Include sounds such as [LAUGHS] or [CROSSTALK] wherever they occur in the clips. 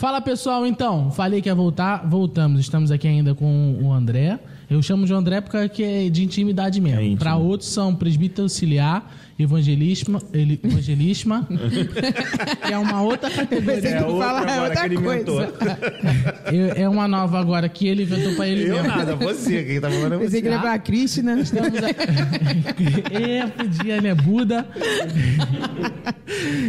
Fala pessoal, então. Falei que ia voltar, voltamos. Estamos aqui ainda com o André. Eu chamo de André porque é de intimidade É mesmo. íntimo. Para outros são presbítero auxiliar, evangelisma, ele- evangelisma [LAUGHS] que é uma outra categoria. Pensei que tu outra ele coisa. [LAUGHS] É é uma nova agora que ele inventou para ele Eu mesmo. nada, você. Quem tá falando é Pensei você. que ele ia pra Krishna. Estamos a... [LAUGHS] é, podia, né? Buda.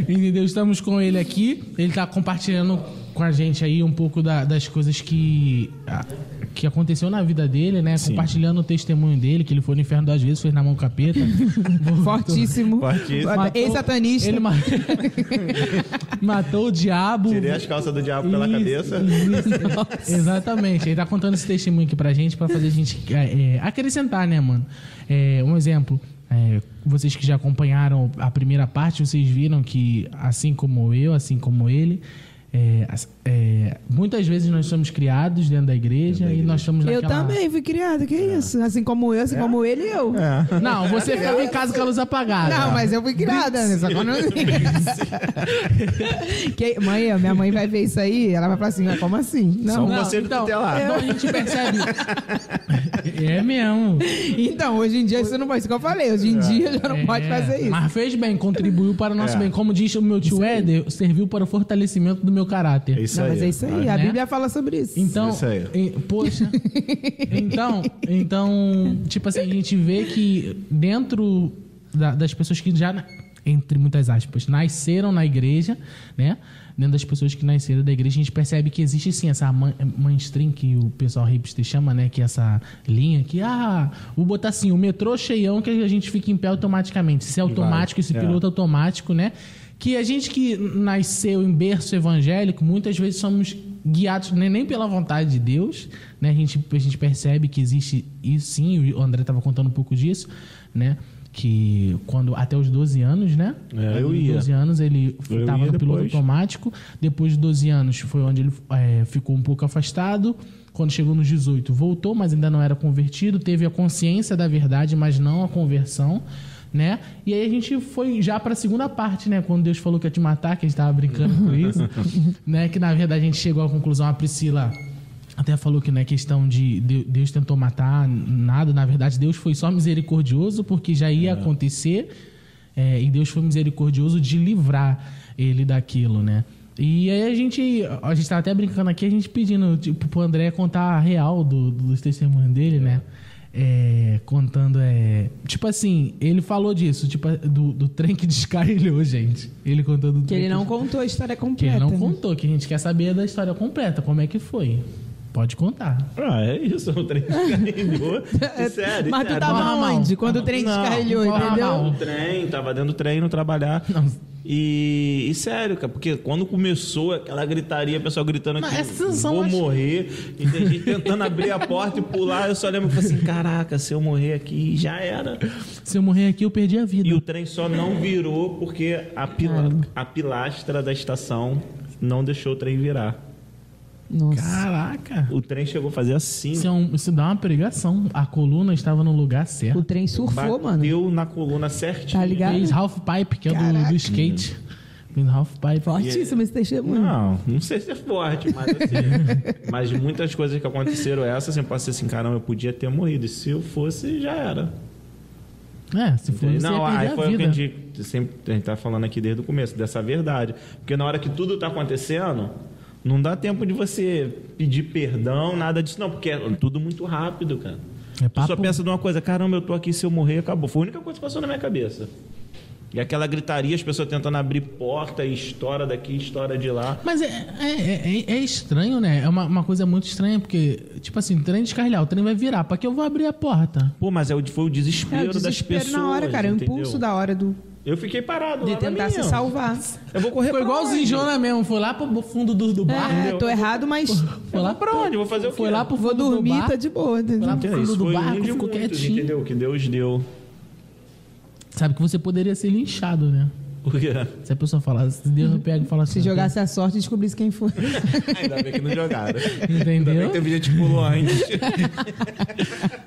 Entendeu? Estamos com ele aqui. Ele tá compartilhando com a gente aí um pouco da- das coisas que, ah, que aconteceu na vida dele, né? Compartilhando o testemunho dele, que ele foi no inferno duas vezes, fez na mão capeta. [LAUGHS] Fortíssimo. Fortíssimo. Ex-satanista. Ele ma- [LAUGHS] matou o diabo. Tirei as calças do diabo pela Isso, cabeça. isso. [LAUGHS] Exatamente. Ele tá contando esse testemunho aqui pra gente, pra fazer a gente é, é, acrescentar, né, mano? É, um exemplo. é, vocês que já acompanharam a primeira parte, vocês viram que, assim como eu, assim como ele, é, as- é, muitas vezes nós somos criados dentro da igreja, e nós estamos Eu naquela... também fui criada, que isso? Assim como eu, assim como ele e eu. É. Não, você [LAUGHS] ficava em casa com a luz apagada. Não, mas eu fui criada, né? Só que eu não... [LAUGHS] que, mãe, minha mãe vai ver isso aí, ela vai falar assim, "Ah, como assim? Só Não. conselho então, tutelar. então a gente percebe... [LAUGHS] é mesmo. Então, hoje em dia isso não pode, isso que eu falei, hoje em dia já não pode É, fazer isso. Mas fez bem, contribuiu para o nosso É. bem. Como diz o meu tio Éder, serviu para o fortalecimento do meu caráter. É isso não, aí. mas é isso aí, a Né? Bíblia fala sobre isso. Então, Isso aí. em- poxa. então, então, tipo assim, a gente vê que dentro da- das pessoas que já, entre muitas aspas, nasceram na igreja, né? Dentro das pessoas que nasceram da igreja, a gente percebe que existe sim essa mainstream que o pessoal hipster chama, né? Que é essa linha que, ah, vou botar assim, o metrô cheião que a gente fica em pé automaticamente. Isso é automático, esse É. piloto automático, né? Que a gente que nasceu em berço evangélico, muitas vezes somos guiados nem, nem pela vontade de Deus, né? A gente, a gente percebe que existe isso sim, o André estava contando um pouco disso, né? Que quando até os 12 anos, né? É, eu ia. 12 anos ele estava no piloto automático. Depois de 12 anos foi onde ele é, ficou um pouco afastado. Quando chegou nos 18, voltou, mas ainda não era convertido. Teve a consciência da verdade, mas não a conversão. Né? E aí a gente foi já para a segunda parte, né? Quando Deus falou que ia te matar, que a gente tava brincando com isso, [LAUGHS] né? Que na verdade a gente chegou à conclusão, a Priscila até falou que não é questão de de- Deus tentou matar nada, na verdade Deus foi só misericordioso porque já ia acontecer é, e Deus foi misericordioso de livrar ele daquilo, né? E aí a gente, a gente tava até brincando aqui, a gente pedindo tipo, pro André contar a real do, dos testemunhos dele, né? É, contando, é. Tipo assim, ele falou disso, tipo, do, do trem que [LAUGHS] descarrilhou, gente. Ele contou do Que ele não contou a história que completa. ele não né? contou, que a gente quer saber da história completa, como é que foi. Pode contar. Ah, é isso. O trem [LAUGHS] descarrilhou. Sério, Mas tu sério. tava ramal? onde? Quando o trem Não, descarrilhou, qual entendeu? No trem, tava dentro do trem indo trabalhar. Não. E, e sério, cara, porque quando começou aquela gritaria, o pessoal gritando sensação vou acho- morrer, e tem gente tentando abrir a porta e pular, eu só lembro que eu falei assim, caraca, se eu morrer aqui, já era. Se eu morrer aqui, eu perdi a vida. E o trem só não virou porque a, pila- a pilastra da estação não deixou o trem virar. Nossa. Caraca. O trem chegou a fazer assim. Isso, é um- isso dá uma pregação. A coluna estava no lugar O certo. trem surfou, mano. bateu na coluna certinho. Tá ligado? Fez half pipe, que é do, Caraca. do skate. Fez half pipe. Fortíssimo esse testemunho. Não, não sei se é forte, mas assim. [LAUGHS] mas de muitas coisas que aconteceram essas, eu passei assim, caramba, eu podia ter morrido. E se eu fosse, já era. É, se for você não, ia aí foi o que vida. a gente sempre a gente tá falando aqui desde o começo, dessa verdade. Porque na hora que tudo tá acontecendo, não dá tempo de você pedir perdão, nada disso, não, porque é tudo muito rápido, cara. É Tu só papo- pensa numa coisa, caramba, eu tô aqui, se eu morrer, acabou. Foi a única coisa que passou na minha cabeça. E aquela gritaria, as pessoas tentando abrir porta, e estoura daqui, estoura de lá. Mas é, é, é- é estranho, né? É uma, uma coisa muito estranha, porque, tipo assim, o trem descarrilhar, o trem vai virar. Pra que eu vou abrir a porta? Pô, mas é o- foi o É desespero, o das desespero pessoas. na hora, cara. É o entendeu? impulso da hora do, Eu fiquei parado de lá na tentar se salvar. Eu vou correr Foi pra igual o onde? Zinjona mesmo, foi lá pro fundo do, do bar. É, tô errado, mas Foi lá pra onde? Vou fazer o quê? Foi lá pro vou dormir, tá de boa. entendeu? Lá É, pro isso fundo do foi barco, ficou muitos, quietinho. entendeu? Que Deus deu. Sabe que você poderia ser linchado, né? Quê? Se a pessoa falar, se Deus não pega e fala assim. Se jogasse a sorte e descobrisse quem foi. [LAUGHS] Ainda bem que não jogaram. Ainda bem Entendeu? que teve gente que pulou antes. [LAUGHS]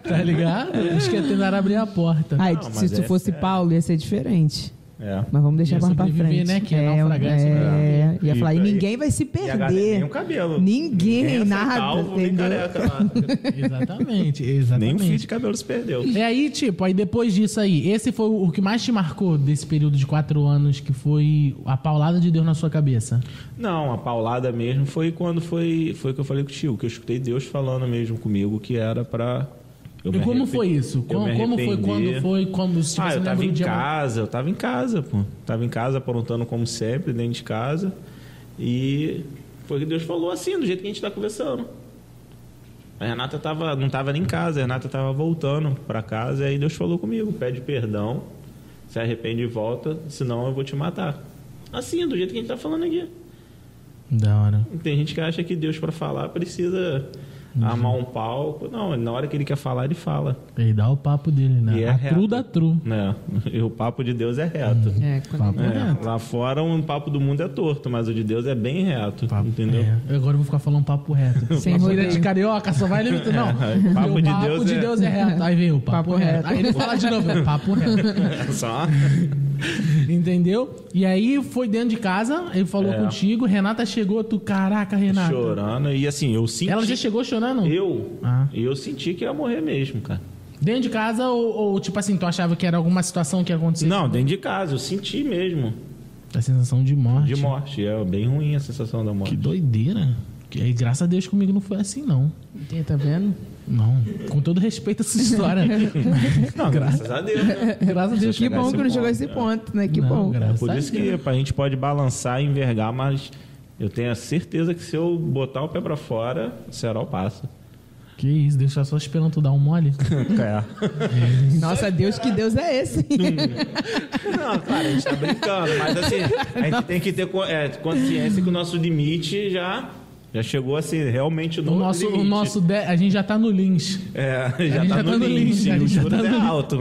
Tá ligado? Acho que é tentar abrir a porta. Aí, Não, se tu é fosse sério. Paulo, ia ser diferente. É. Mas vamos deixar mais pra frente. né? Que é, naufragar, é, sobreviver. ia E falar, e ninguém vai se perder. nem o cabelo. Ninguém, ser nada, calvo, nem careca lá. [LAUGHS] Exatamente, Nem o exatamente. fio de cabelo se perdeu. E aí, tipo, aí depois disso aí, esse foi o que mais te marcou desse período de quatro anos, que foi a paulada de Deus na sua cabeça? Não, a paulada mesmo foi quando foi, foi que eu falei contigo, que eu escutei Deus falando mesmo comigo que era pra. E como foi isso? Como, como foi? Quando foi? Como, tipo, ah, eu tava em casa, eu tava em casa, pô. Tava em casa aprontando como sempre, dentro de casa. E foi que Deus falou assim, do jeito que a gente tá conversando. A Renata tava, não tava nem em casa, a Renata tava voltando pra casa, e aí Deus falou comigo, pede perdão, se arrepende e volta, senão eu vou te matar. Assim, do jeito que a gente tá falando aqui. Da hora. Tem gente que acha que Deus para falar precisa Uhum. armar um palco. Não, na hora que ele quer falar, ele fala. Ele dá o papo dele, né? E é a reto. tru da tru. Né? E o papo de Deus é reto. É, quando Papo É, reto. lá fora um papo do mundo é torto, mas o de Deus é bem reto, Papo- entendeu? é. Agora eu vou ficar falando papo reto. [LAUGHS] Sem Papo rodeio. de carioca, só vai limitar. Não. [LAUGHS] É, papo de papo Deus de é- Deus é reto. Aí vem o papo, Papo reto. reto. Aí ele fala de novo, é papo reto. É [LAUGHS] Só Entendeu? E aí foi dentro de casa, ele falou É. contigo, Renata chegou, tu, caraca, Renata. chorando. E assim, eu senti. Ela já chegou chorando? Eu. Ah. Eu senti que ia morrer mesmo, cara. Dentro de casa ou, ou, tipo assim, tu achava que era alguma situação que ia acontecer? Não, dentro de casa, eu senti mesmo. A sensação de morte. De morte. É bem ruim a sensação da morte. Que doideira. Que, aí, graças a Deus comigo não foi assim, não. Tem, tá vendo? Não. Com todo respeito a essa história. [LAUGHS] Não, graças a Deus, né? graças a Deus Que bom que não chegou a esse é. ponto, né? Que Não, bom. graças Por a isso Deus. que a gente pode balançar e envergar, mas eu tenho a certeza que se eu botar o pé pra fora, o cerol passa. Que isso, Deus tá só esperando tu dar um mole. [LAUGHS] É. [LAUGHS] Nossa, Deus, que Deus é esse? [LAUGHS] Não, claro, a gente tá brincando, mas assim, a gente tem que ter é, consciência que o nosso limite já, já chegou assim, realmente no O nosso, limite. o nosso de- a gente já tá no lins. É, já, gente tá, já no tá no limite, a o gente já juros tá é no- alto.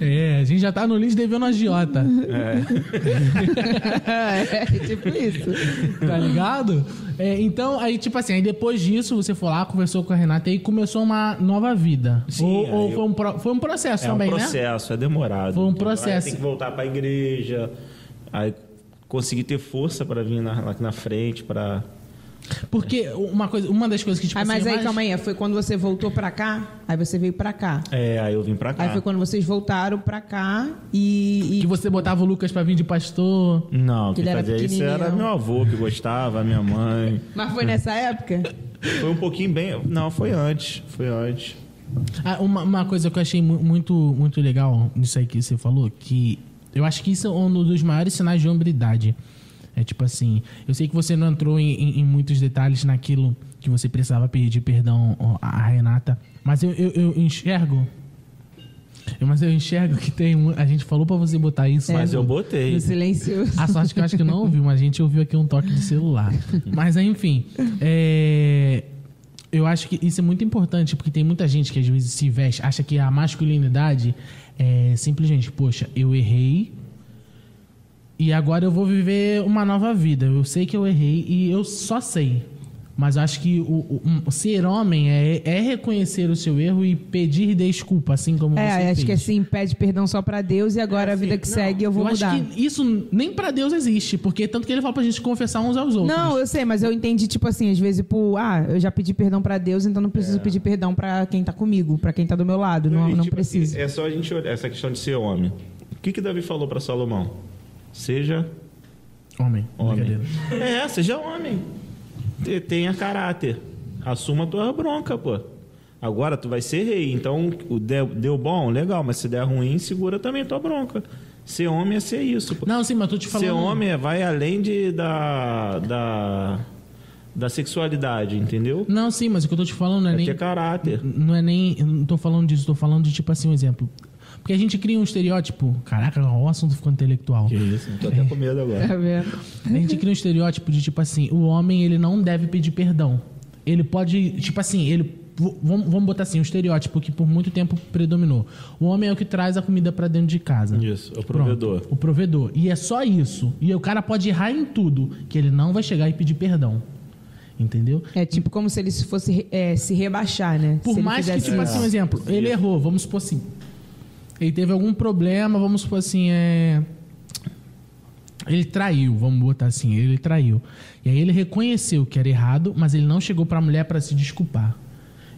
É, a gente já tá no lins devendo a agiota. [LAUGHS] é, tipo isso. Tá ligado? É, então, aí, tipo assim, aí depois disso, você foi lá, conversou com a Renata e começou uma nova vida. Sim, ou ou eu- foi, um pro- foi um processo É também, um né? processo, é demorado. Foi um entendeu? Aí processo. tem que voltar pra igreja, aí conseguir ter força pra vir na, lá na frente, pra... Porque uma, coisa, uma das coisas que, tipo Ah, mas assim, aí, mais- calma aí. Foi quando você voltou pra cá? Aí você veio pra cá. É, aí eu vim pra cá. Aí foi quando vocês voltaram pra cá e. e- Que você botava o Lucas pra vir de pastor. Não, Que quem ele era fazia isso era meu avô que gostava, minha mãe. [LAUGHS] Mas foi nessa época? Foi um pouquinho bem. Não, foi antes. Foi antes. Ah, uma, uma coisa que eu achei mu- muito, muito legal nisso aí que você falou, que eu acho que isso é um dos maiores sinais de hombridade. É tipo assim, eu sei que você não entrou em, em- em muitos detalhes naquilo que você precisava pedir perdão à Renata, mas eu, eu, eu enxergo. Mas eu enxergo que tem. um- A gente falou pra você botar isso. Mas eu botei. No silencioso. A sorte que eu acho que não ouviu, mas a gente ouviu aqui um toque de celular. Mas enfim, é, eu acho que isso é muito importante, porque tem muita gente que às vezes se veste, acha que a masculinidade é simplesmente, poxa, eu errei e agora eu vou viver uma nova vida. Eu sei que eu errei e eu só sei. Mas acho que o, o- ser homem é, é reconhecer o seu erro e pedir desculpa, assim como É, você acho fez. que assim, pede perdão só pra Deus e agora a vida que Não, segue eu vou eu mudar. acho que isso nem pra Deus existe, porque tanto que ele fala pra gente confessar uns aos outros. Não, eu sei, mas eu entendi, tipo assim, às vezes, por, ah, eu já pedi perdão pra Deus, então não preciso pedir perdão pra quem tá comigo, pra quem tá do meu lado. Não, E, não tipo preciso. assim, é só a gente olhar essa questão de ser homem. O que, que Davi falou pra Salomão? Seja Homem, homem. É, seja homem. Te- Tenha caráter. Assuma a tua bronca, pô. Agora tu vai ser rei. Então, o deu, bom, legal, mas se der ruim, segura também tua bronca. Ser homem é ser isso, pô. Não, sim, mas tô te falando. Ser homem é- vai além de, da, da, da sexualidade, entendeu? Não, sim, mas o que eu tô te falando não é, É nem. ter caráter. Não é nem. Não tô falando disso, tô falando de tipo assim, um exemplo. Porque a gente cria um estereótipo. Caraca, o assunto ficou intelectual. Que isso, tô até com medo agora. Tá vendo? A gente cria um estereótipo de tipo assim, o homem ele não deve pedir perdão. Ele pode, tipo assim, ele vamos, vamos botar assim, um estereótipo que por muito tempo predominou. O homem é o que traz a comida pra dentro de casa. Isso, é o Pronto, provedor. o provedor. E é só isso. E o cara pode errar em tudo, que ele não vai chegar e pedir perdão. Entendeu? É tipo como se ele se fosse é, se rebaixar, né? Por mais que, tipo assim, um exemplo, ele errou, vamos supor assim. Ele teve algum problema, vamos supor assim, é. Ele traiu, vamos botar assim, ele traiu. E aí ele reconheceu que era errado, mas ele não chegou pra mulher pra se desculpar.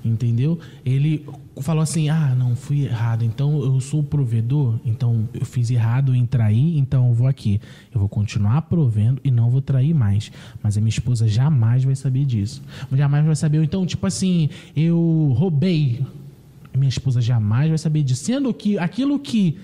Entendeu? Ele falou assim: "Ah, não, fui errado. Então eu sou provedor, então eu fiz errado em trair, então eu vou aqui. Eu vou continuar provendo e não vou trair mais. Mas a minha esposa jamais vai saber disso. Jamais vai saber. Então, tipo assim, eu roubei. Minha esposa jamais vai saber disso. Sendo que aquilo que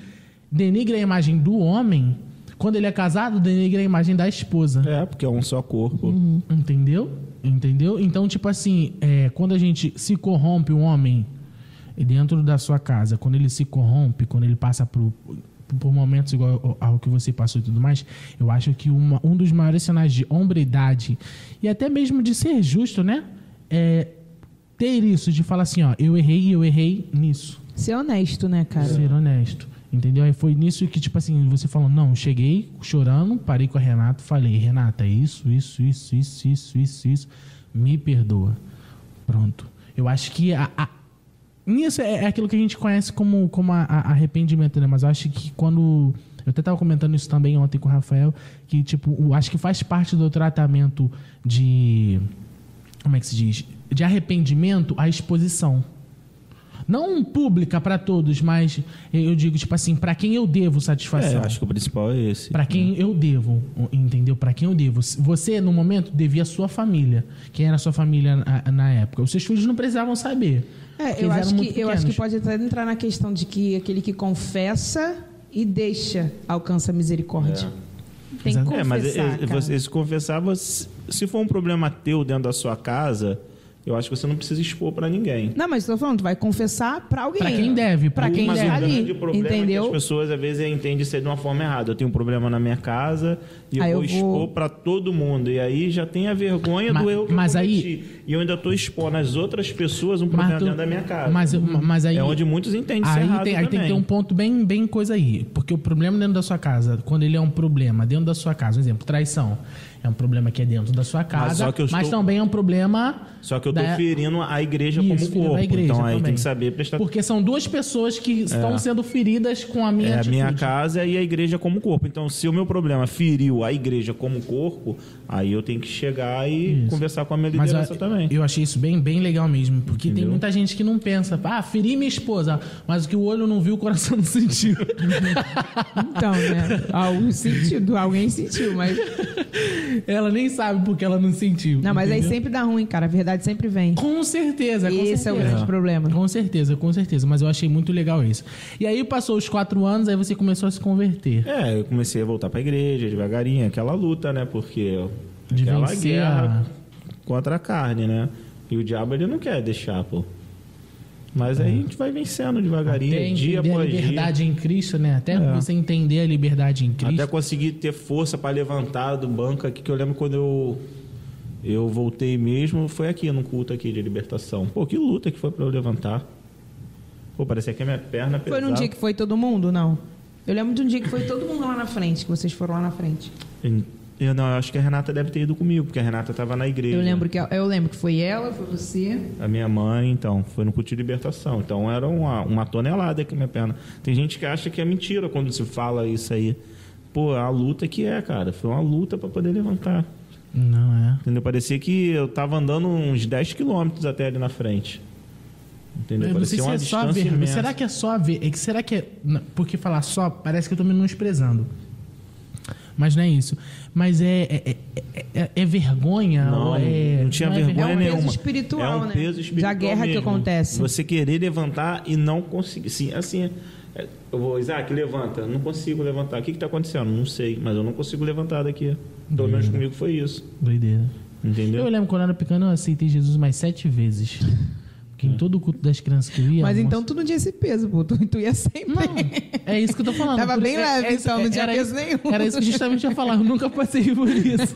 denigra a imagem do homem, quando ele é casado, denigra a imagem da esposa. É, porque é um só corpo. Entendeu? Entendeu? Então, tipo assim, é, quando a gente se corrompe um homem dentro da sua casa, quando ele se corrompe, quando ele passa por, por momentos igual ao- ao que você passou e tudo mais, eu acho que uma- um dos maiores sinais de hombridade e até mesmo de ser justo, né? É ter isso, de falar assim, ó, eu errei e eu errei nisso. Ser honesto, né, cara? Ser honesto. Entendeu? Aí foi nisso que, tipo assim, você falou, não, cheguei chorando, parei com a Renata, falei, Renata, isso, isso, isso, isso, isso, isso, isso, me perdoa. Pronto. Eu acho que a, a- nisso é, é aquilo que a gente conhece como, como a- a- arrependimento, né? Mas eu acho que quando. Eu até estava comentando isso também ontem com o Rafael, que, tipo, eu acho que faz parte do tratamento de. Como é que se diz? De arrependimento a exposição. Não pública para todos, mas eu digo, tipo assim, para quem eu devo É, satisfação. acho que o principal é esse. Para quem eu devo, entendeu? Para quem eu devo. Você, no momento, devia a sua família. Quem era a sua família na, na época? Os seus filhos não precisavam saber. É, eu acho, que, eu acho que pode até entrar na questão de que aquele que confessa e deixa alcança a misericórdia. Tem que confessar, É, mas é- é- cara. você se confessar, você- se for um problema teu dentro da sua casa, eu acho que você não precisa expor pra ninguém. Não, mas estou falando, tu vai confessar pra alguém. Pra quem deve, Pra pro- quem Mas deve o grande ali, problema é que entendeu? as pessoas às vezes entendem isso aí de uma forma errada. Eu tenho um problema na minha casa e eu Aí vou eu vou- expor pra todo mundo. E aí já tem a vergonha Ma- do erro que mas eu aí- cometi. E eu ainda tô expondo às outras pessoas um problema Mas tu- dentro da minha casa. Mas, mas aí, é onde muitos entendem aí errado tem, aí tem que também. ter um ponto bem, bem coisa aí. Porque o problema dentro da sua casa, quando ele é um problema dentro da sua casa, um exemplo, traição, é um problema que é dentro da sua casa, eu mas estou- também é um problema. Só que eu tô da- ferindo a igreja Isso, como corpo. a igreja então aí também. tem que saber prestar Porque são duas pessoas que estão sendo feridas com a minha É a minha casa e a igreja como corpo. Então, se o meu problema feriu a igreja como corpo, aí eu tenho que chegar e Isso. conversar com a minha Mas liderança eu, também. Eu achei isso bem, bem legal mesmo. Porque tem Entendeu? muita gente que não pensa, ah, feri minha esposa, mas o que o olho não viu, o coração não sentiu. Então, né? Algum sentido, alguém sentiu, mas. ela nem sabe porque ela não sentiu. Não, mas aí entendeu? sempre dá ruim, cara. A verdade sempre vem. Com certeza, com Esse é o certeza. grande problema. Com certeza, com certeza. Mas eu achei muito legal isso. E aí passou os quatro anos, aí você começou a se converter. É, eu comecei a voltar pra igreja devagarinho, aquela luta, né? Porque De aquela vencer guerra a- contra a carne, né? E o diabo ele não quer deixar, pô. Mas aí a gente vai vencendo devagarinho, Até dia a após dia. liberdade em Cristo, né? Até É. você entender a liberdade em Cristo. Até conseguir ter força pra levantar do banco aqui, que eu lembro quando eu eu voltei mesmo, foi aqui no culto aqui de libertação. Pô, que luta que foi pra eu levantar. Pô, parecia que a minha perna Foi pesava. num dia que foi todo mundo? Não. Eu lembro de um dia que foi todo mundo lá na frente, que vocês foram lá na frente. Eu não, eu acho que a Renata deve ter ido comigo, porque a Renata tava na igreja. Eu lembro que eu lembro que foi ela, foi você. A minha mãe, então, foi no culto de libertação. Então era uma, uma tonelada aqui na minha perna. Tem gente que acha que é mentira quando se fala isso aí. Pô, a luta que é, cara. Foi uma luta pra poder levantar. Não é. Entendeu? Parecia que eu tava andando uns 10 quilômetros até ali na frente. Entendeu? Eu Parecia se uma é só a distância ver. Será que é só a ver? É que será que é. Porque falar só, parece que eu tô menosprezando. Mas não é isso. Mas é, é, é, é- é vergonha? Não, é, não tinha é vergonha É um peso nenhuma. espiritual, é um né? peso espiritual Da guerra que mesmo. acontece. Você querer levantar e não conseguir. Sim, assim, é, eu vou, Isaac, levanta. Não consigo levantar. O que está acontecendo? Não sei, mas eu não consigo levantar daqui. Pelo menos comigo foi isso. Doideira. Entendeu? Eu lembro quando eu era pequeno, eu aceitei Jesus mais sete vezes. Porque em todo o culto das crianças que eu ia. Mas então moça- tu não tinha esse peso, pô. Tu, tu ia sempre. Não, é isso que eu tô falando. Tava bem é- leve, é então, não tinha peso isso- nenhum. Era isso que justamente eu ia falar. Eu nunca passei por isso.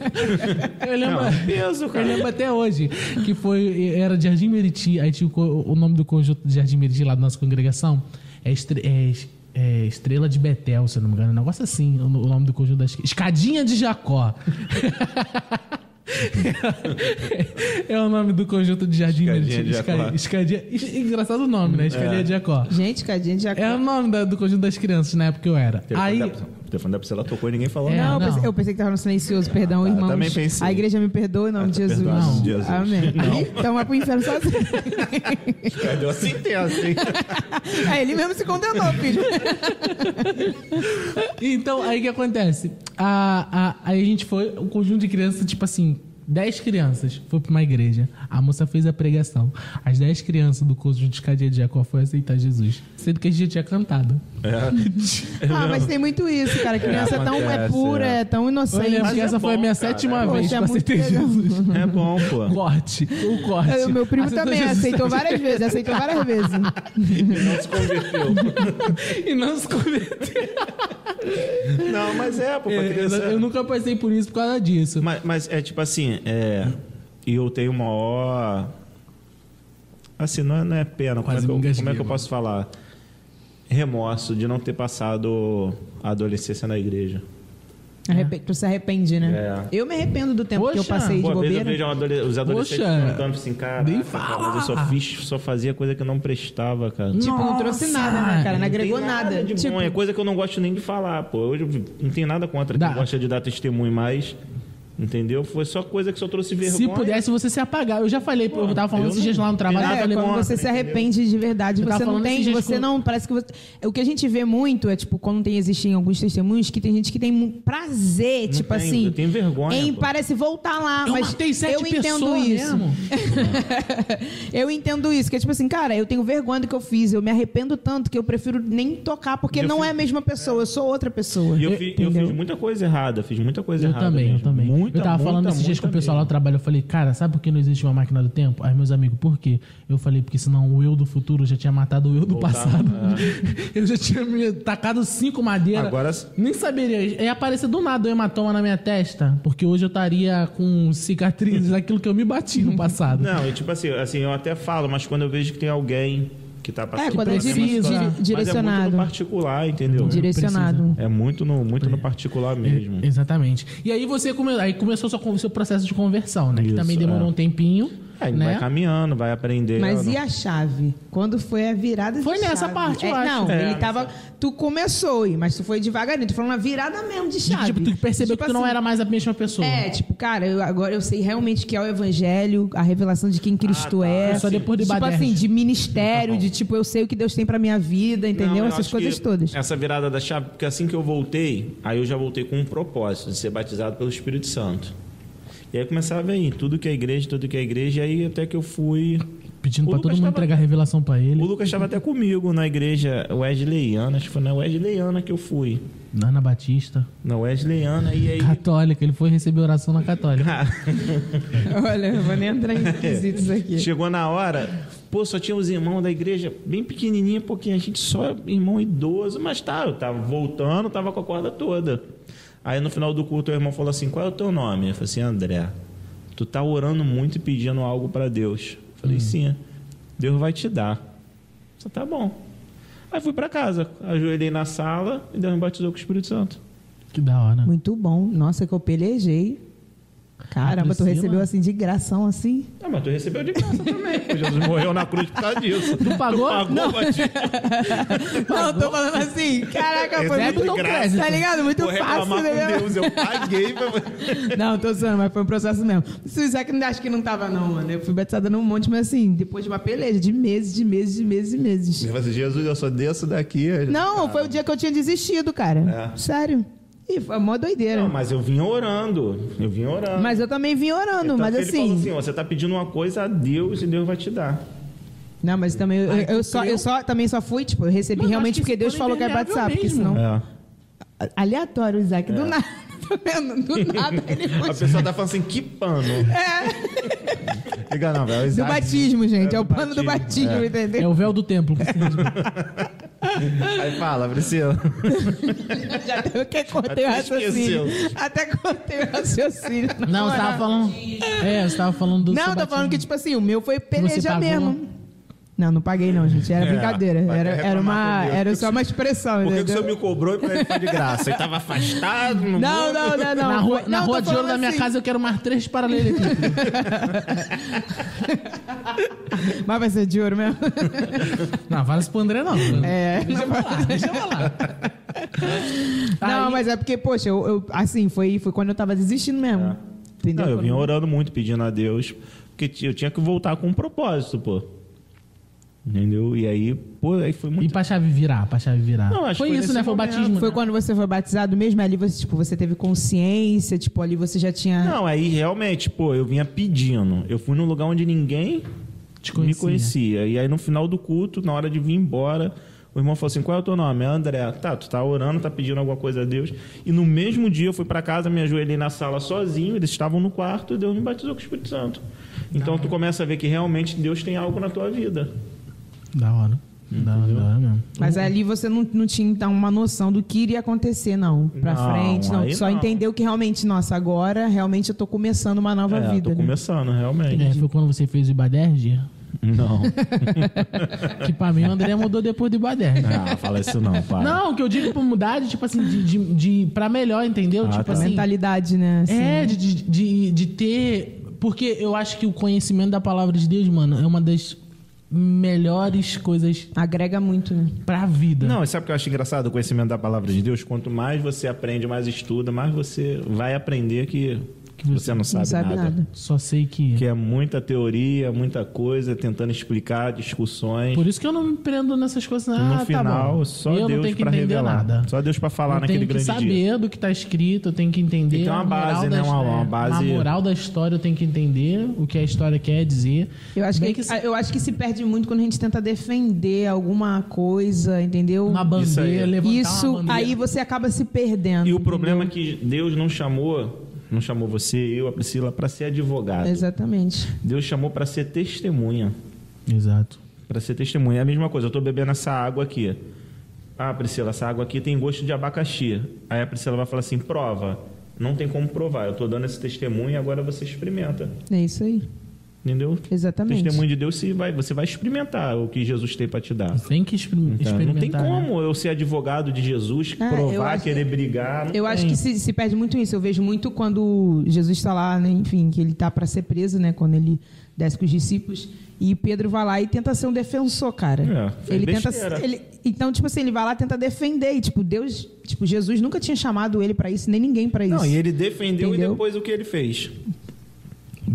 Eu lembro, Não, peso, eu cara. lembro até hoje que foi. Era Jardim Meriti. Aí tinha o, o nome do conjunto de Jardim Meriti lá da nossa congregação. É, estre- é é Estrela de Betel, se eu não me engano. Um negócio assim, o, o nome do conjunto das. Escadinha de Jacó. [LAUGHS] é o nome do conjunto de Jardim Escadinha de Jacó. Esca- Escadinha. es- Engraçado o nome, né? Escadinha É. de Jacó. Gente, cadinha de Jacó. É o nome da- do conjunto das crianças na época que eu era. Teve- Aí. O telefone da Priscila tocou e ninguém falou É, nada. não, eu não. pensei, eu pensei que tava no silencioso, perdão, tá, irmãos. também pensei. A igreja me perdoa em nome Ah, de tá Jesus. perdoado, Não. Jesus. Amém. [LAUGHS] Não. Então vai pro inferno sozinho. Deu assim, tem assim. Aí [LAUGHS] ele mesmo se condenou, filho. Então, aí o que acontece? A, a, aí a gente foi, um conjunto de crianças, tipo assim, 10 crianças, foi pra uma igreja. A moça fez a pregação. As 10 crianças do conjunto de Cadia de Jacó foi aceitar Jesus. Sendo que a gente já tinha cantado. É. Ah, mas tem muito isso, cara. A criança é, tão é pura, é. é, tão Eu inocente. lembro que é essa foi a bom, minha cara, sétima é vez que é eu aceitei legal. Jesus. É bom, pô. Corte, o corte. É, O meu primo Aceitou também Jesus. aceitou várias vezes, aceitou várias vezes. Não se converteu. [LAUGHS] E não se converteu. Não, mas é, pô, pra É, criança... Eu nunca passei por isso por causa disso. Mas, mas é tipo assim, é... E eu tenho maior... Assim, não é, não é pena. Como, é Quase que, eu, como é que eu posso falar? Remorso de não ter passado a adolescência na igreja. Arrepe- Tu se arrepende, né? É. Eu me arrependo do tempo que eu Poxa. passei de Pô, às vezes eu bobeira. vejo um os adolescentes Poxa, assim, cara, eu só fiz, só fazia coisa que não prestava, cara. Tipo, não trouxe nada, né, cara? Não Não agregou tem nada. de Tipo, bom, é coisa que eu não gosto nem de falar, pô. Hoje eu não tenho nada contra Dá. quem gosta de dar testemunho, mas entendeu? Foi só coisa que só trouxe vergonha. Se pudesse, você se apagar. Eu já falei, eu tava falando eu esses não- dias lá no trabalho. nada eu É, falei, quando você se entendeu? arrepende de verdade, Eu você não tem, você com- não, parece que você, o que a gente vê muito é tipo quando tem existem alguns testemunhos que tem gente que tem prazer, Não tipo tenho, assim, eu tenho vergonha, em pô. parece voltar lá, eu mas matei sete eu entendo isso. mesmo. [LAUGHS] eu entendo isso, que é tipo assim, cara, eu tenho vergonha do que eu fiz, eu me arrependo tanto que eu prefiro nem tocar, porque eu não fiz- é a mesma pessoa, eu sou outra pessoa. E eu, fi- eu Entendeu? fiz muita coisa errada, fiz muita coisa Eu errada. também, eu também. Muita, eu tava falando muita, esses dias com o pessoal lá do mesmo. trabalho. Eu falei, cara, sabe por que não existe uma máquina do tempo? Aí meus amigos, por quê? Eu falei, porque senão o eu do futuro já tinha matado o eu do passado. [LAUGHS] eu já tinha me tacado cinco madeiras. Agora- Nem saberia. Ia aparecer do nada o hematoma na minha testa, porque hoje eu estaria com cicatrizes [LAUGHS] daquilo que eu me bati no passado. Não, e tipo assim, assim, eu até falo, mas quando eu vejo que tem alguém que tá passando É, quando por é precisa. diri- Mas é direcionado. muito no particular, entendeu? Direcionado. É muito no, muito no particular mesmo. Exatamente. E aí você come... aí começou o seu processo de conversão, né? que Isso, também demorou é. um tempinho. Aí né? vai caminhando, vai aprendendo. Mas e a chave? Quando foi a virada Foi de nessa chave? parte, eu É, acho. Não, É, ele tava. Tu começou, mas tu foi devagarinho. Tu falou uma virada mesmo de De, chave. tipo, tu percebeu Tipo que tu não assim, era mais a mesma pessoa. É, tipo, cara, eu, agora eu sei realmente que é o evangelho, a revelação de quem Cristo tá. é. Só depois de Tipo Baderj. assim, de ministério, de tipo, eu sei o que Deus tem pra minha vida, entendeu? Não, Essas coisas todas. Essa virada da chave, porque assim que eu voltei, aí eu já voltei com um propósito de ser batizado pelo Espírito Santo. E aí começava a vir tudo que é igreja, tudo que é igreja, e aí até que eu fui. Pedindo O pra todo mundo tava- entregar a revelação pra ele. O Lucas estava até comigo na igreja Wesleyana, acho que foi na Wesleyana que eu fui. Ana Batista. Na Wesleyana, e aí. Católica, ele foi receber oração na católica. [LAUGHS] Olha, eu vou nem entrar em requisitos aqui. Chegou na hora, pô, só tinha os irmãos da igreja bem pequenininha, porque a gente só é irmão idoso, mas tá, eu tava voltando, tava com a corda toda. Aí no final do culto o irmão falou assim: "Qual é o teu nome?" Eu falei assim: "André, tu tá orando muito e pedindo algo para Deus." Eu falei: "Sim, Deus vai te dar." Só tá bom. Aí fui para casa, ajoelhei na sala e Deus me batizou com o Espírito Santo. Que da hora. Muito bom. Nossa, que eu pelejei. Caramba, tu recebeu assim de gração assim? Ah, mas tu recebeu de graça também. [LAUGHS] Jesus morreu na cruz por causa disso. Tu pagou? Pagou, Não. batismo. Não, tô falando assim. Caraca, foi muito de graça. Tá ligado? Muito Vou fácil, né? com Deus, eu paguei pra... [LAUGHS] Não, tô zoando, mas foi um processo mesmo. Se o Isaac não acho que não tava, não, mano. Eu fui batizada num monte, mas assim, depois de uma peleja de meses, de meses, de meses e meses. Assim, Jesus, eu só desço daqui. Não, foi o dia que eu tinha desistido, cara. É. Sério. E foi mó doideira. Não, mas eu vim orando. Eu vim orando. Mas eu também vim orando, Tanto mas ele falou assim. assim, ó, você tá pedindo uma coisa a Deus e Deus vai te dar. Não, mas também eu, Ai, eu só, eu só também só fui, tipo, eu recebi Mano, realmente porque Deus falou que é impermeável batizar, porque senão. É. Aleatório, Isaac, do nada. Vendo? [LAUGHS] Do nada [LAUGHS] ele foi. A pessoa tá falando assim, que pano. É. Liga não, velho. Do Isaac- batismo, gente. É, o do pano do batismo, batismo, é. entendeu? É o véu do templo. [LAUGHS] [LAUGHS] Aí fala, Priscila. Já até que cortei o raciocínio. Até cortei o raciocínio. na Não, você tava falando. É, você tava falando do. Não, tô falando que, tipo assim, o meu foi peleja mesmo. Não, não paguei não, gente. Era É, brincadeira. Era, era, uma, era só uma expressão, Por que, que o senhor me cobrou e foi de graça? Ele tava afastado no Não, mundo? não, não, não. na rua, Não, na rua de ouro da minha assim. casa eu quero mais três paralelepípedos. [LAUGHS] Mas vai ser de ouro mesmo? não, vale isso pro André não. É. Deixa eu falar, deixa eu falar. [LAUGHS] Não, Aí- mas é porque, poxa, eu, eu- assim, foi, foi quando eu tava desistindo mesmo. Entendeu? Não, eu vinha orando muito, pedindo a Deus, porque eu tinha que voltar com um propósito, pô. Entendeu? E aí, pô, aí foi E muito. pra chave virar, pra chave virar. Não, acho foi foi isso, né? Foi o batismo. Foi né? quando você foi batizado mesmo? Ali você, tipo, você teve consciência, tipo, ali você já tinha. Não, aí realmente, pô, eu vinha pedindo. Eu fui num lugar onde ninguém Te me conhecia. conhecia. E aí no final do culto, na hora de vir embora, o irmão falou assim: qual é o teu nome? É André. Tá, tu tá orando, tá pedindo alguma coisa a Deus. E no mesmo dia eu fui pra casa, me ajoelhei na sala sozinho, eles estavam no quarto e Deus me batizou com o Espírito Santo. Então tu começa a ver que realmente Deus tem algo na tua vida. Da hora. Da hora, da mesmo. Mas ali você não, não tinha, então, uma noção do que iria acontecer, não. Pra Não, frente, não. aí Só não. entendeu que realmente, nossa, agora realmente eu tô começando uma nova é, vida. tô né? começando, realmente. É, foi quando você fez o Ibaderge? Não. [LAUGHS] Que pra mim o André mudou depois do Ibaderge. Ah, fala isso não, pai. Não, o que eu digo pra mudar de, tipo assim, de, de, de pra melhor, entendeu? Ah, tipo tá. assim. Mentalidade, né? assim. É, de, de, de, de ter. Porque eu acho que o conhecimento da palavra de Deus, mano, é uma das melhores coisas Agrega muito, né? pra vida. Não, e sabe o que eu acho engraçado? O conhecimento da palavra de Deus, quanto mais você aprende, mais estuda, mais você vai aprender que, que você não sabe, não sabe nada. Só sei que. Que é muita teoria, muita coisa, tentando explicar, discussões. Por isso que eu não me prendo nessas coisas. Ah, no tá final, bom. só eu Deus que para revelar. nada. Só Deus para falar eu naquele tenho que grande saber dia. do que tá escrito, eu tenho que entender. Tem que ter uma a moral base, da né? Uma- história. uma base- A moral da história eu tenho que entender o que a história quer dizer. Eu acho Bem que, se- eu acho que se perde muito quando a gente tenta defender alguma coisa, entendeu? uma bandeira, Isso aí. levantar Isso, uma bandeira. aí você acaba se perdendo. E o problema é que Deus não chamou, não chamou você, eu, a Priscila, para ser advogado. Exatamente. Deus chamou para ser testemunha. Exato. Para ser testemunha. É a mesma coisa, eu tô bebendo essa água aqui. Ah, Priscila, essa água aqui tem gosto de abacaxi. Aí a Priscila vai falar assim: prova. Não tem como provar. Eu tô dando esse testemunho e agora você experimenta. É isso aí. Entendeu? Exatamente. Testemunho de Deus, você vai, você vai experimentar o que Jesus tem para te dar. Você tem que exper- Então, experimentar. não tem né? como eu ser advogado de Jesus, É, eu provar, acho- querer brigar. Eu acho tem. que se, se perde muito isso. Eu vejo muito quando Jesus está lá, né, enfim, que ele está para ser preso, né? Quando ele desce com os discípulos. E Pedro vai lá e tenta ser um defensor, cara. É, ele tenta. besteira. Ele, então, tipo assim, ele vai lá e tenta defender. E, tipo, Deus. Tipo, Jesus nunca tinha chamado ele para isso, nem ninguém para isso. Não, e ele defendeu Entendeu? e depois o que ele fez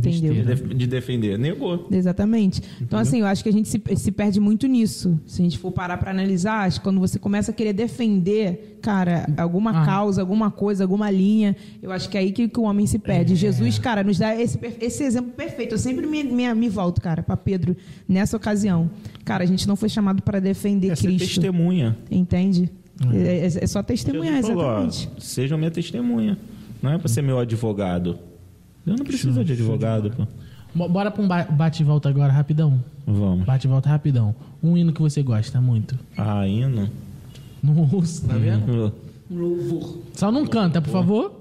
Entendeu? de, Besteira. def- de defender? Negou. Exatamente. Então, assim, eu acho que a gente se, se perde muito nisso. Se a gente for parar para analisar, acho que quando você começa a querer defender, cara, alguma Ah. causa, alguma coisa, alguma linha, eu acho que é aí que, que o homem se É. perde. Jesus, cara, nos dá esse, esse exemplo perfeito. Eu sempre me, me, me volto, cara, para Pedro nessa ocasião. Cara, a gente não foi chamado para defender É ser Cristo. testemunha. Entende? É, é- é só testemunhar, Jesus falou, ó, exatamente. Sejam minha testemunha. Não é para ser meu advogado. Eu não preciso de advogado, pô. Bo- Bora pra um ba- bate e volta agora, rapidão. Vamos. Bate e volta rapidão. Um hino que você gosta muito. Ah, hino. Nossa, tá vendo? Uhum. Só não canta, por favor.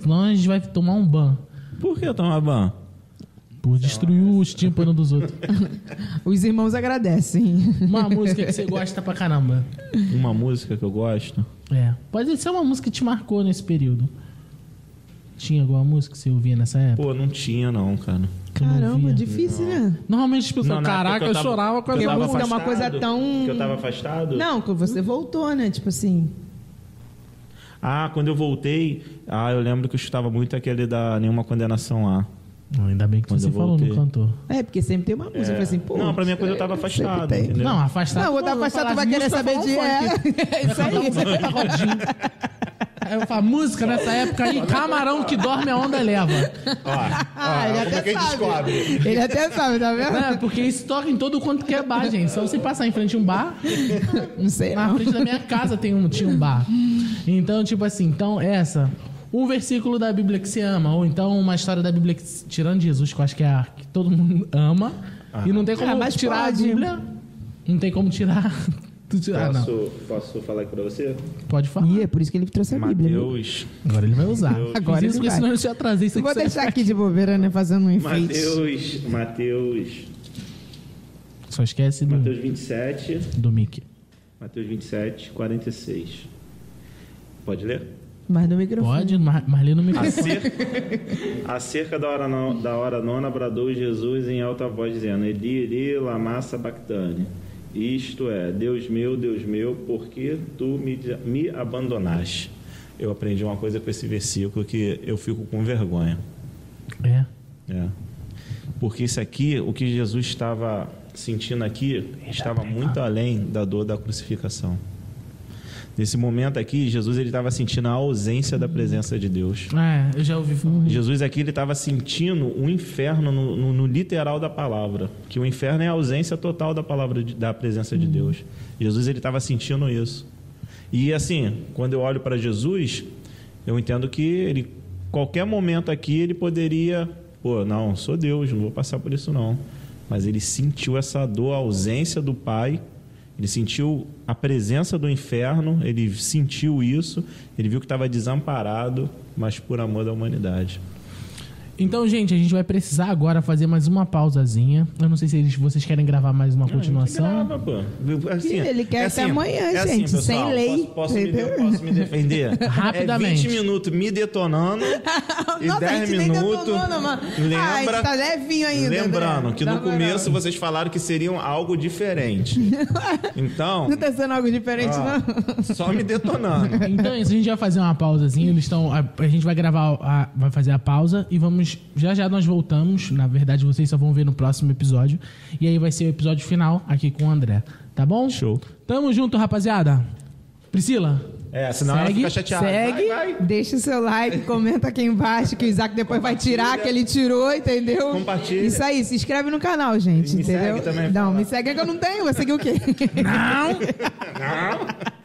Senão a gente vai tomar um ban. Por que tomar ban? Por destruir os tímpanos dos outros. [LAUGHS] Os irmãos agradecem. Uma música que você gosta pra caramba. Uma música que eu gosto. É. Pode ser uma música que te marcou nesse período. Tinha alguma música que você ouvia nessa época? Pô, não tinha não, cara. Que não Caramba, difícil, né? Normalmente as pessoas Não, caraca, eu, tava- chorava com tava música é uma afastado, coisa tão- Que eu tava afastado? Não, que você voltou, né? Tipo assim. Ah, quando eu voltei, ah, eu lembro que eu escutava muito aquele da Nenhuma Condenação lá. Ainda bem que Quando você falou no voltei. cantor. É, porque sempre tem uma música. Eu falei assim, pô. não, pra mim é quando eu tava afastado, tem. entendeu? Não, afastado. Não, eu afastado, falar tu vai querer saber de. É, [LAUGHS] é isso aí. um Pagodinho. Eu falo, música nessa época aí, camarão que dorme a onda leva. Ó, Ah, ó, ele como até é que a gente sabe. descobre? Ele até sabe, tá vendo? É, porque isso toca em todo quanto que é bar, gente. Só você passar em frente a um bar, Não sei, na não. frente da minha casa tem um, tinha um bar. Então, tipo assim, então essa. Um versículo da Bíblia que se ama, ou então uma história da Bíblia que, se- tirando Jesus, que eu acho que é a que todo mundo ama. E não tem como Ah, mas tirar pode. a Bíblia. Não tem como tirar. Tu tirar- Ah, não. Posso, posso falar aqui pra você? Pode falar. Ih, é por isso que ele trouxe a Bíblia. viu? Mateus, Agora ele vai usar. Deus. Agora isso porque vai. senão eu já atrasei isso aqui. Vou deixar aqui de bobeira, né? Fazendo um enfeite. Mateus, Mateus Só esquece do, Mateus 27, do Mickey. Mateus 27, 46. Pode ler? Mas no microfone. Pode, Mar Marlene no microfone. Acerca, [LAUGHS] acerca da, hora no- da hora nona, bradou Jesus em alta voz, dizendo: Eli, Eli, lama sabachthani. Isto é, Deus meu, Deus meu, por que tu me, me abandonaste? Eu aprendi uma coisa com esse versículo que eu fico com vergonha. É. É. Porque isso aqui, o que Jesus estava sentindo aqui, estava muito além da dor da crucificação. Nesse momento aqui, Jesus ele estava sentindo a ausência da presença de Deus. É, eu já ouvi falar. Jesus aqui ele estava sentindo o inferno no, no- no literal da palavra, que o inferno é a ausência total da palavra de- da presença de Deus. Jesus ele estava sentindo isso. E assim, quando eu olho para Jesus, eu entendo que ele qualquer momento aqui ele poderia, pô, não, sou Deus, não vou passar por isso não. Mas ele sentiu essa dor, a ausência do Pai. Ele sentiu a presença do inferno, ele sentiu isso, ele viu que estava desamparado, mas por amor da humanidade. Então, gente, a gente vai precisar agora fazer mais uma pausazinha. Eu não sei se eles- vocês querem gravar mais uma continuação. Grava, pô. Assim, Ele quer é até assim, amanhã, é assim, gente, pessoal, sem lei. Posso, posso, me, de- posso me defender? [LAUGHS] Rapidamente. É 20 minutos me detonando [LAUGHS] e Nossa, a 10 gente nem minutos. detonou, não, mano. Lembra, Ah, a gente tá levinho ainda, Lembrando André. que no começo vocês falaram que seriam algo diferente. [LAUGHS] Então, Não tá sendo algo diferente, ó, não? só me detonando. Então é isso, a gente vai fazer uma pausazinha. Eles estão. A, a gente vai gravar, a- vai fazer a pausa e vamos. Já já nós voltamos. Na verdade, vocês só vão ver no próximo episódio. E aí vai ser o episódio final aqui com o André. Tá bom? Show. Tamo junto, rapaziada. Priscila. É, senão ela segue, fica chateada. Segue. Vai, vai. Deixa o seu like, comenta aqui embaixo que o Isaac depois vai tirar que ele tirou, entendeu? Compartilha. Isso aí, se inscreve no canal, gente, Me entendeu? segue também, não, fala. me segue que eu não tenho, vai seguir o quê? Não! [LAUGHS] Não.